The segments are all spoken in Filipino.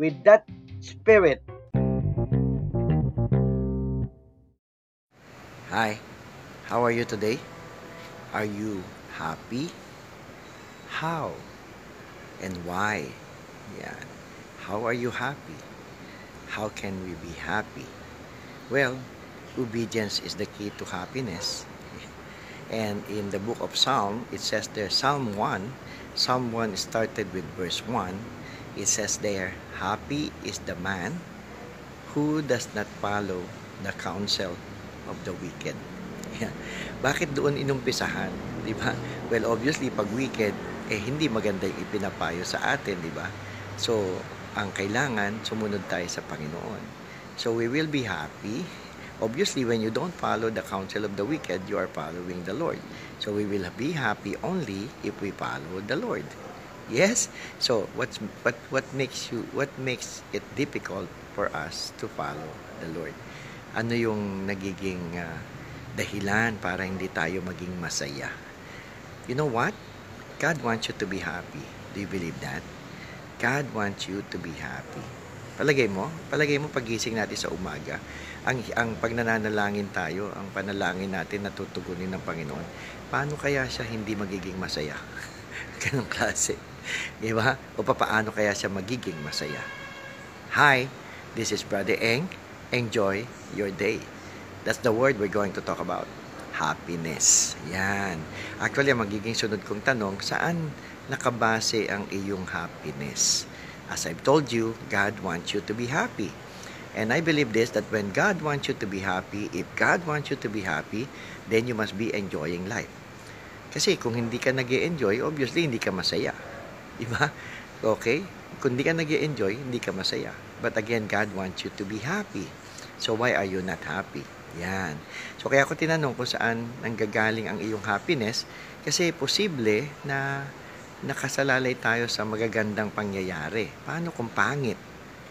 with that spirit. Hi, how are you today? Are you happy? How and why? Yeah. How are you happy? How can we be happy? Well, obedience is the key to happiness. And in the book of Psalm, it says there, Psalm 1, Psalm 1 started with verse 1. It says there, Happy is the man who does not follow the counsel of the wicked. Bakit doon inumpisahan? Di ba? Well, obviously, pag wicked, eh, hindi maganda yung ipinapayo sa atin, di ba? So, ang kailangan, sumunod tayo sa Panginoon. So, we will be happy Obviously, when you don't follow the counsel of the wicked, you are following the Lord. So we will be happy only if we follow the Lord. Yes? So what's what what makes you what makes it difficult for us to follow the Lord? Ano yung nagiging uh, dahilan para hindi tayo maging masaya? You know what? God wants you to be happy. Do you believe that? God wants you to be happy. Palagay mo, palagay mo pagising natin sa umaga, ang, ang pagnananalangin tayo, ang panalangin natin natutugunin ng Panginoon, paano kaya siya hindi magiging masaya? Ganong klase. Di ba? O paano kaya siya magiging masaya? Hi, this is Brother Eng. Enjoy your day. That's the word we're going to talk about. Happiness. Yan. Actually, ang magiging sunod kong tanong, saan nakabase ang iyong happiness? As I've told you, God wants you to be happy. And I believe this that when God wants you to be happy, if God wants you to be happy, then you must be enjoying life. Kasi kung hindi ka nag enjoy obviously hindi ka masaya. Diba? Okay? Kung hindi ka nag enjoy hindi ka masaya. But again, God wants you to be happy. So why are you not happy? Yan. So kaya ako tinanong kung saan nanggagaling ang iyong happiness kasi posible na nakasalalay tayo sa magagandang pangyayari. Paano kung pangit?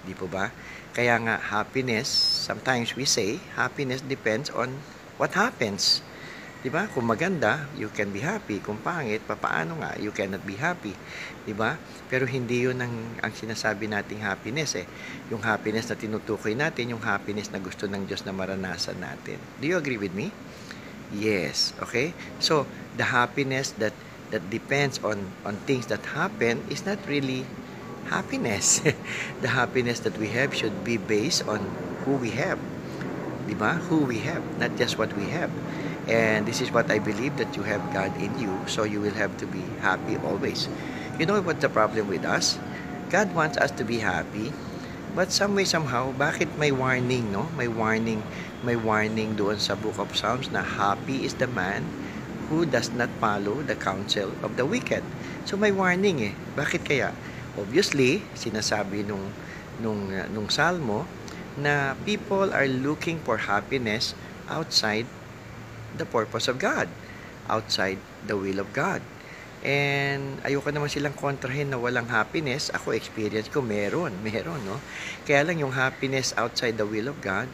Di po ba? Kaya nga, happiness, sometimes we say, happiness depends on what happens. Di ba? Kung maganda, you can be happy. Kung pangit, papaano nga, you cannot be happy. Di ba? Pero hindi yun ang, ang sinasabi nating happiness eh. Yung happiness na tinutukoy natin, yung happiness na gusto ng Diyos na maranasan natin. Do you agree with me? Yes. Okay? So, the happiness that that depends on on things that happen is not really happiness. the happiness that we have should be based on who we have. Diba? Who we have, not just what we have. And this is what I believe that you have God in you, so you will have to be happy always. You know what the problem with us? God wants us to be happy, but some way somehow, bakit may warning, no? May warning, may warning doon sa book of Psalms na happy is the man who does not follow the counsel of the wicked. So may warning eh. Bakit kaya? Obviously, sinasabi nung nung nung salmo na people are looking for happiness outside the purpose of God, outside the will of God. And ayoko naman silang kontrahin na walang happiness. Ako, experience ko, meron. Meron, no? Kaya lang yung happiness outside the will of God,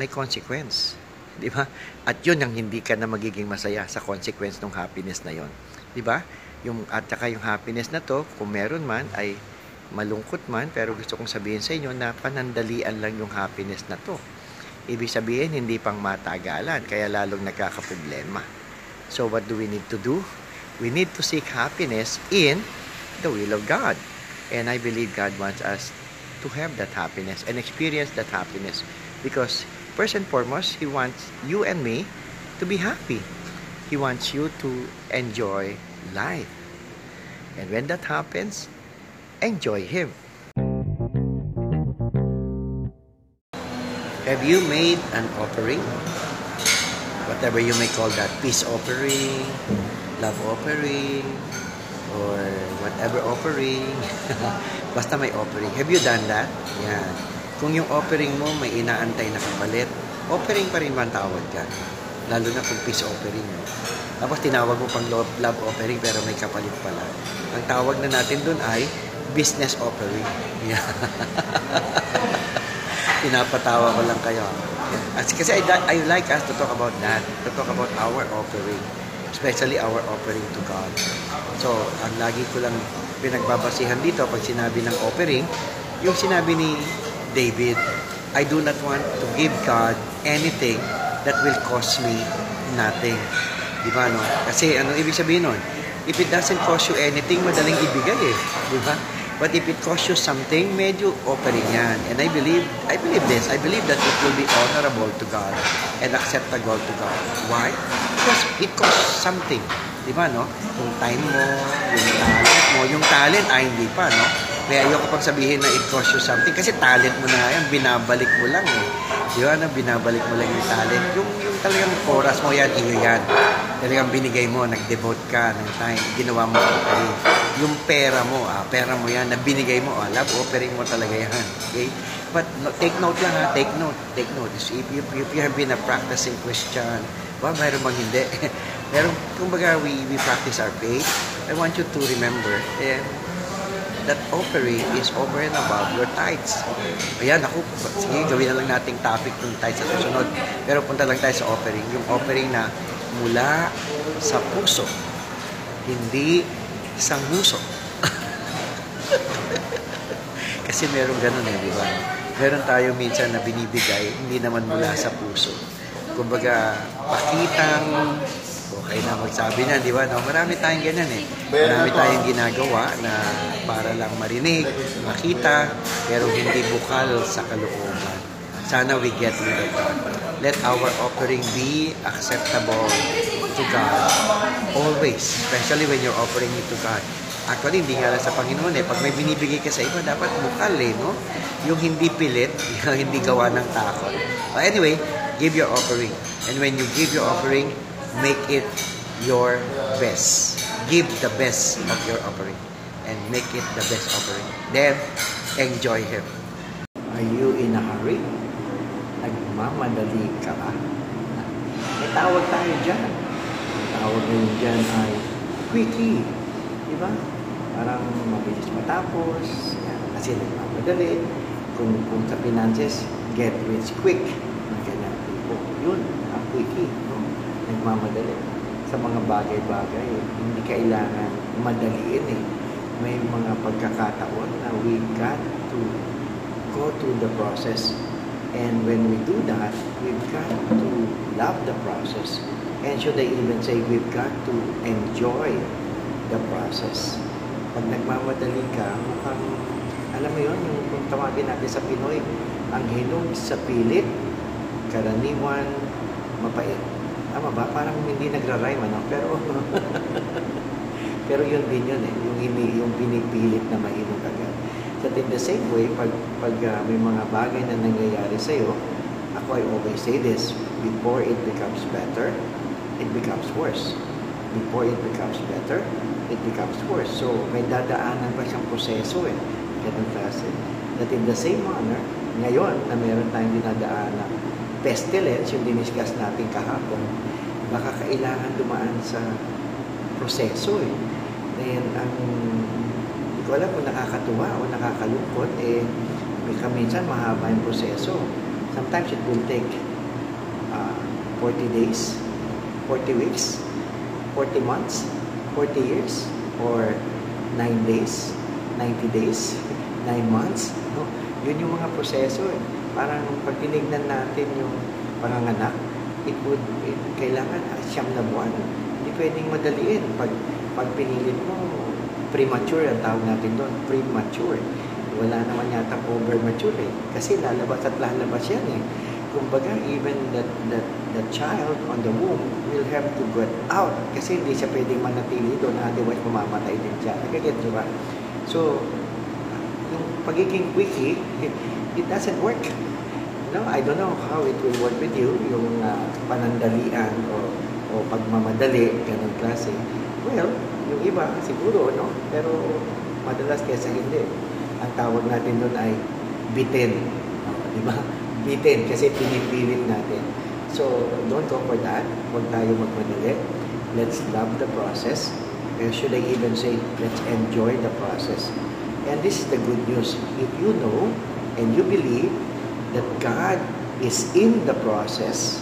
may consequence. Di ba? At yun ang hindi ka na magiging masaya sa consequence ng happiness na yon. Di ba? Yung, at saka yung happiness na to, kung meron man, ay malungkot man, pero gusto kong sabihin sa inyo na panandalian lang yung happiness na to. Ibig sabihin, hindi pang matagalan, kaya lalong nagkakaproblema. So, what do we need to do? We need to seek happiness in the will of God. And I believe God wants us to have that happiness and experience that happiness because first and foremost, He wants you and me to be happy. He wants you to enjoy life. And when that happens, enjoy Him. Have you made an offering? Whatever you may call that, peace offering, love offering, or whatever offering. Basta may offering. Have you done that? Yan. Kung yung offering mo may inaantay na kapalit, offering pa rin man tawag ka. Lalo na kung peace offering mo. Tapos tinawag mo pang love, love offering pero may kapalit pala. Ang tawag na natin dun ay business offering. Yeah. Pinapatawa ko lang kayo. As, kasi I, I like us to talk about that, to talk about our offering, especially our offering to God. So, ang lagi ko lang pinagbabasihan dito pag sinabi ng offering, yung sinabi ni David, I do not want to give God anything that will cost me nothing. Di ba, no? Kasi ano ibig sabihin nun? If it doesn't cost you anything, madaling ibigay eh. Di ba? But if it costs you something, medyo offering yan. And I believe, I believe this. I believe that it will be honorable to God and acceptable to God. Why? Because it costs something. Di ba, no? Yung time mo, yung talent mo. Yung talent, ay hindi pa, no? Kaya ayoko pang sabihin na it costs you something kasi talent mo na yan, binabalik mo lang eh. Di ba, no? binabalik mo lang yung talent. Yung, yung talagang oras mo yan, iyo yan. Talagang binigay mo, nag-devote ka ng time, ginawa mo offering. Yung pera mo, ah, pera mo yan, na binigay mo, ah, love offering mo talaga yan. Okay? But no, take note lang ha, take note, take note. If you, if you have been a practicing Christian, ba, mayroon bang hindi? Meron, kumbaga, we, we practice our faith. I want you to remember, eh, that offering is over and above your tithes. Ayan, ako, sige, gawin na lang nating topic ng tithes sa susunod. Pero punta lang tayo sa offering. Yung offering na mula sa puso, hindi sa nguso. Kasi meron ganun eh, di ba? Meron tayo minsan na binibigay, hindi naman mula sa puso. Kumbaga, pakitang okay na magsabi na, di ba? No? Marami tayong ganyan eh. Marami tayong ginagawa na para lang marinig, makita, pero hindi bukal sa kalooban. Sana we get rid of that. Let our offering be acceptable to God always, especially when you're offering it to God. Actually, hindi nga lang sa Panginoon eh. Pag may binibigay ka sa iba, dapat bukal eh, no? Yung hindi pilit, yung hindi gawa ng takot. But anyway, give your offering. And when you give your offering, make it your best. Give the best of your offering and make it the best offering. Then, enjoy Him. Are you in? Nagmamadali ka ba? May tawag tayo dyan. Ang tawag ngayon dyan ay quickie. Di ba? Parang mabilis matapos. Kasi nagmamadali. Kung, kung sa finances, get rich quick. Mga ganyan tipo. Yun, ang quickie. No? Nagmamadali. Sa mga bagay-bagay, hindi kailangan madaliin eh. May mga pagkakataon na we got to go through the process. And when we do that, we've got to love the process. And should I even say, we've got to enjoy the process. Pag nagmamadali ka, mukhang, alam mo yun, yung kung tawagin natin sa Pinoy, ang hinog sa pilit, karaniwan, mapait. Tama ba? Parang hindi nagra-rhyme, ano? Pero, pero yun din yun eh, yung, hindi, yung pinipilit na mahinog agad. So in the same way, pag, pag uh, may mga bagay na nangyayari sa'yo, ako I always say this, before it becomes better, it becomes worse. Before it becomes better, it becomes worse. So, may dadaanan pa siyang proseso eh. Ganun klase. That in the same manner, ngayon na meron tayong dinadaan na pestilence, yung diniscuss natin kahapon, baka kailangan dumaan sa proseso eh. And ang ko alam kung nakakatuwa o nakakalungkot, eh, may kaminsan mahaba yung proseso. Sometimes it will take uh, 40 days, 40 weeks, 40 months, 40 years, or 9 days, 90 days, 9 months. No? Yun yung mga proseso. Eh. Parang pag tinignan natin yung panganganak, it would, it, kailangan ah, siyam na buwan. Hindi pwedeng madaliin. Pag, pag pinilit mo, premature ang tawag natin doon, premature. Wala naman yata overmature eh. Kasi lalabas at lalabas yan eh. Kumbaga, even that, that, that child on the womb will have to get out kasi hindi siya pwedeng manatili doon otherwise mamamatay din siya. Nagaget nyo ba? So, yung pagiging quickie, it doesn't work. No, I don't know how it will work with you, yung uh, panandalian o o pagmamadali, ganun klase. Well, yung iba, siguro, no? Pero madalas kesa hindi. Ang tawag natin doon ay bitin. Di ba? Bitin kasi pinipilit natin. So, don't go for that. Huwag tayo magmadali. Let's love the process. Or should I even say, let's enjoy the process. And this is the good news. If you know and you believe that God is in the process,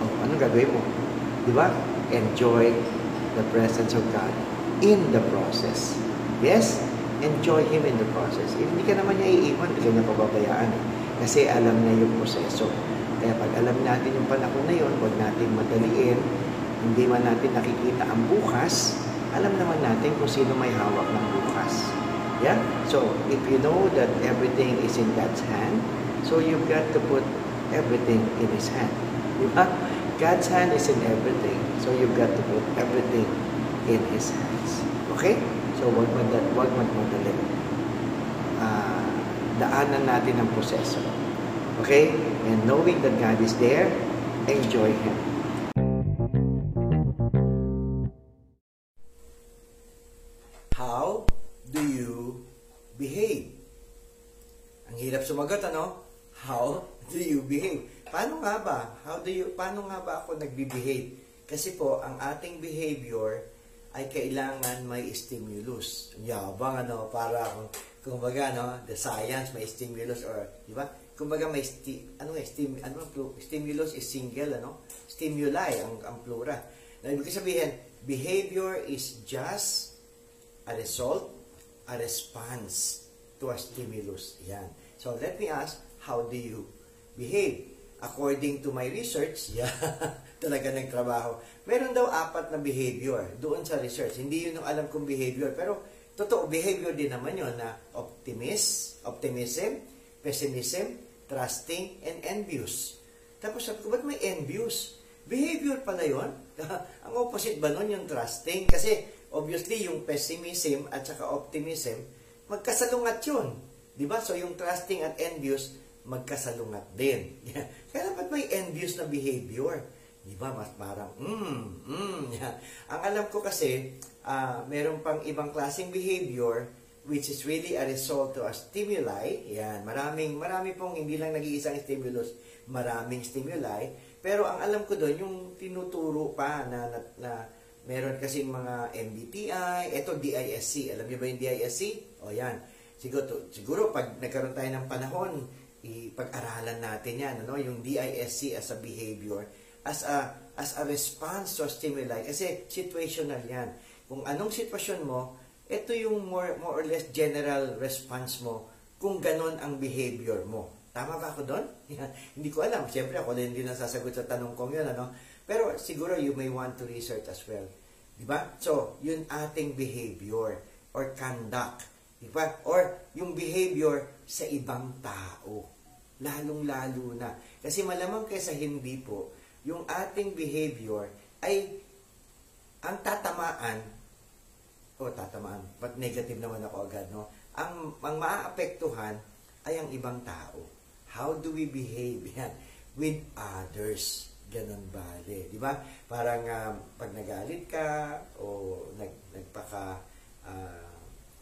oh, anong gagawin mo? Di ba? Enjoy the presence of God in the process. Yes? Enjoy Him in the process. If hindi ka naman niya iiwan, hindi ka niya pababayaan. Eh. Kasi alam niya yung proseso. Kaya pag alam natin yung panahon na yun, huwag natin madaliin, hindi man natin nakikita ang bukas, alam naman natin kung sino may hawak ng bukas. Yeah? So, if you know that everything is in God's hand, so you've got to put everything in His hand. Diba? God's hand is in everything. So, you've got to put everything in His hands. Okay? So, wag, mad wag magmadali. Uh, daanan natin ang proseso. Okay? And knowing that God is there, enjoy Him. How do you behave? Ang hirap sumagot, ano? How do you behave? Paano nga ba? How do you, paano nga ba ako nagbe-behave? Kasi po, ang ating behavior ay kailangan may stimulus. Yabang, ano, para kung, kumbaga, no, the science, may stimulus, or, di ba? Kumbaga, may, sti, ano nga, stim, ano, stimulus is single, ano? Stimuli, ang, ang plural. Na ibig sabihin, behavior is just a result, a response to a stimulus. Yan. So, let me ask, how do you behave? According to my research, yeah, talaga nagtrabaho. Meron daw apat na behavior doon sa research. Hindi yun ang alam kong behavior, pero totoo, behavior din naman yun na optimist, optimism, pessimism, trusting, and envious. Tapos sabi ko, ba't may envious? Behavior pala yun. ang opposite ba nun yung trusting? Kasi obviously yung pessimism at saka optimism, magkasalungat yun. Di ba? So yung trusting at envious, magkasalungat din. Kaya dapat may envious na behavior. Di ba? Mas parang, mm, mm. Ang alam ko kasi, uh, meron pang ibang klaseng behavior which is really a result to a stimuli. Yan, maraming, marami pong hindi lang nag-iisang stimulus, maraming stimuli. Pero ang alam ko doon, yung tinuturo pa na, na, na meron kasi mga MBTI, eto DISC. Alam niyo ba yung DISC? O yan. Siguro, siguro pag nagkaroon tayo ng panahon, ipag-aralan natin yan, ano? yung DISC as a behavior, as a, as a response to a stimuli. Kasi situational yan. Kung anong sitwasyon mo, ito yung more, more or less general response mo kung ganon ang behavior mo. Tama ba ako doon? Hindi ko alam. Siyempre, ako din din nasasagot sa tanong kong yun. Ano? Pero siguro you may want to research as well. Diba? So, yun ating behavior or conduct. Diba? Or yung behavior sa ibang tao. Lalong-lalo na. Kasi malamang kaysa hindi po, yung ating behavior ay ang tatamaan o oh, tatamaan, but negative naman ako agad, no? Ang, ang maaapektuhan ay ang ibang tao. How do we behave yan? with others? Ganun bale. Di ba? Parang um, pag nagalit ka o nag, nagpaka uh,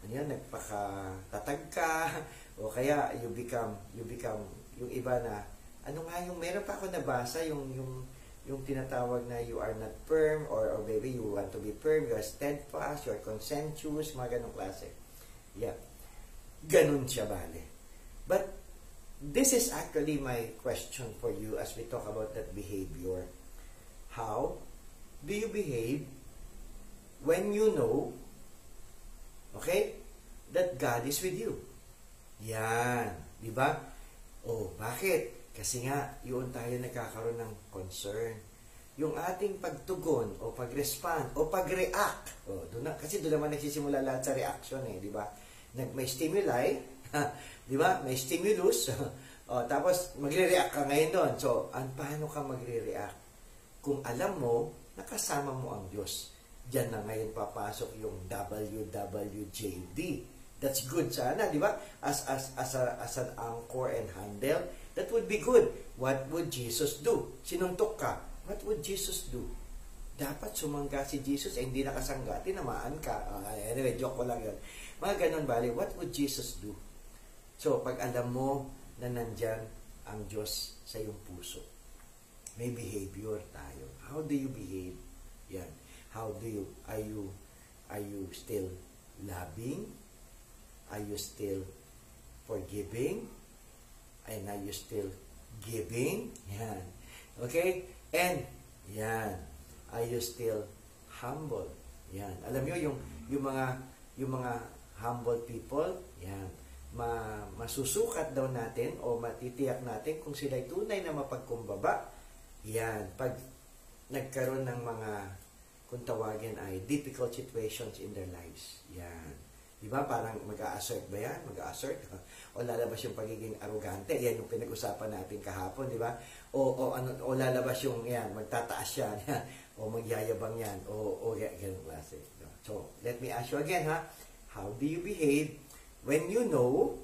ano yan, nagpaka tatag ka o kaya you become you become yung iba na ano nga yung meron pa ako nabasa yung yung yung tinatawag na you are not firm or, or maybe you want to be firm, you are steadfast, you are conscientious, mga ganong klase. Yeah. Ganun siya bale. But this is actually my question for you as we talk about that behavior. How do you behave when you know, okay, that God is with you? Yan. Di ba? Oh, bakit? Kasi nga, yun tayo nagkakaroon ng concern. Yung ating pagtugon o pag-respond o pag-react. O, doon na, kasi doon naman nagsisimula lahat sa reaction eh, di ba? Nag, may stimuli, di ba? May stimulus. o, tapos magre-react ka ngayon doon. So, an, paano ka magre-react? Kung alam mo, nakasama mo ang Diyos. Diyan na ngayon papasok yung WWJD. That's good sana, di ba? As, as, as, a, as an anchor and handle That would be good. What would Jesus do? Sinuntok ka. what would Jesus do? Dapat sumangga si Jesus, eh, hindi nakasangga, tinamaan ka. Uh, anyway, joke ko lang yun. Mga ganun, bali, what would Jesus do? So, pag alam mo na nandyan ang Diyos sa iyong puso, may behavior tayo. How do you behave? Yan. How do you, are you, are you still loving? Are you still forgiving? And are you still giving? Yan. Okay? And, yan. Are you still humble? Yan. Alam niyo yung, yung mga, yung mga humble people, yan. Ma, masusukat daw natin o matitiyak natin kung sila'y tunay na mapagkumbaba yan, pag nagkaroon ng mga, kung tawagin ay difficult situations in their lives. Yan. Di ba? Parang mag-a-assert ba yan? Mag-a-assert? O lalabas yung pagiging arrogante. Yan yung pinag-usapan natin kahapon, di ba? O, o, ano, o lalabas yung, yan, magtataas yan. o magyayabang yan. O, o ganun klase. So, let me ask you again, ha? How do you behave when you know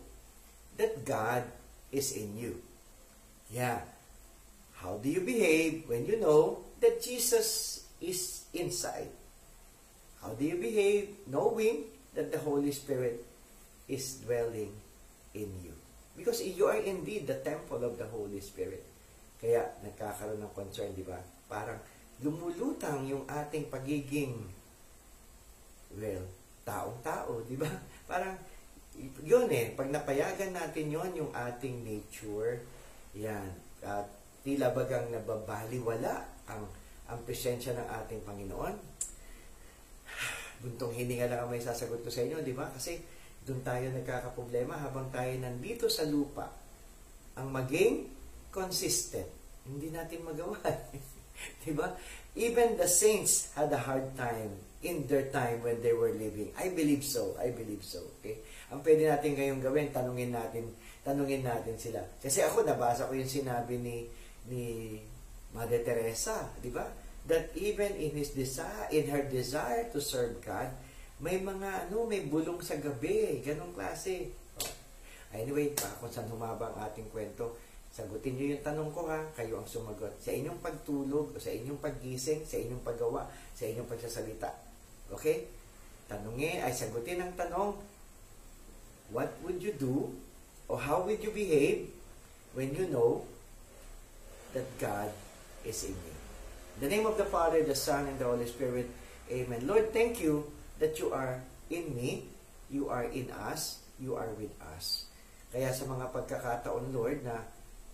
that God is in you? Yeah. How do you behave when you know that Jesus is inside? How do you behave knowing that the Holy Spirit is dwelling in you? Because you are indeed the temple of the Holy Spirit. Kaya nagkakaroon ng concern, di ba? Parang lumulutang yung ating pagiging, well, taong-tao, di ba? Parang, yun eh, pag napayagan natin yon yung ating nature, yan, at tila bagang nababaliwala ang ang presensya ng ating Panginoon. Buntong hininga lang ang may sasagot ko sa inyo, di ba? Kasi doon tayo nagkakaproblema habang tayo nandito sa lupa. Ang maging consistent. Hindi natin magawa. di ba? Even the saints had a hard time in their time when they were living. I believe so. I believe so. Okay? Ang pwede natin ngayong gawin, tanungin natin, tanungin natin sila. Kasi ako nabasa ko yung sinabi ni ni Mother Teresa, di ba? That even in his desire, in her desire to serve God, may mga ano, may bulong sa gabi, ganong klase. Oh. Anyway, para kung saan humaba ang ating kwento, sagutin niyo yung tanong ko ha, kayo ang sumagot. Sa inyong pagtulog, sa inyong paggising, sa inyong paggawa, sa inyong pagsasalita. Okay? Tanungin, ay sagutin ang tanong, what would you do, or how would you behave when you know that God is in you. In the name of the Father, the Son, and the Holy Spirit, Amen. Lord, thank you that you are in me, you are in us, you are with us. Kaya sa mga pagkakataon, Lord, na,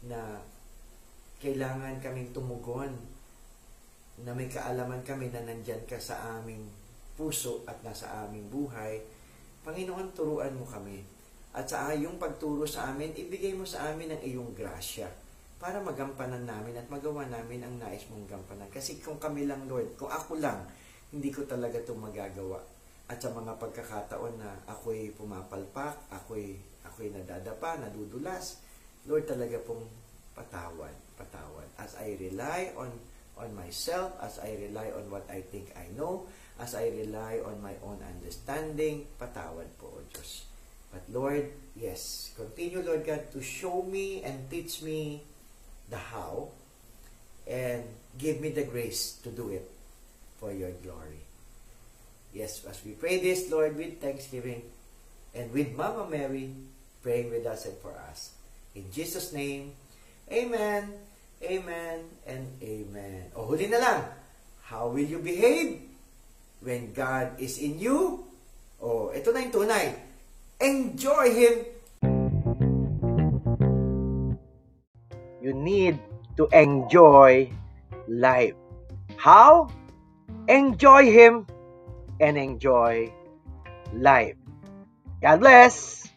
na kailangan kaming tumugon, na may kaalaman kami na nandyan ka sa aming puso at nasa aming buhay, Panginoon, turuan mo kami. At sa iyong pagturo sa amin, ibigay mo sa amin ang iyong grasya para magampanan namin at magawa namin ang nais mong gampanan. Kasi kung kami lang, Lord, kung ako lang, hindi ko talaga ito magagawa. At sa mga pagkakataon na ako'y pumapalpak, ako'y, ako'y nadadapa, nadudulas, Lord, talaga pong patawad, patawad. As I rely on on myself, as I rely on what I think I know, as I rely on my own understanding, patawad po, O Diyos. But Lord, yes, continue, Lord God, to show me and teach me the how and give me the grace to do it for your glory. Yes, as we pray this, Lord, with thanksgiving and with Mama Mary praying with us and for us. In Jesus' name, Amen, Amen, and Amen. O huli na lang, how will you behave when God is in you? O, ito na yung tunay. Enjoy Him you need to enjoy life. How? Enjoy Him and enjoy life. God bless!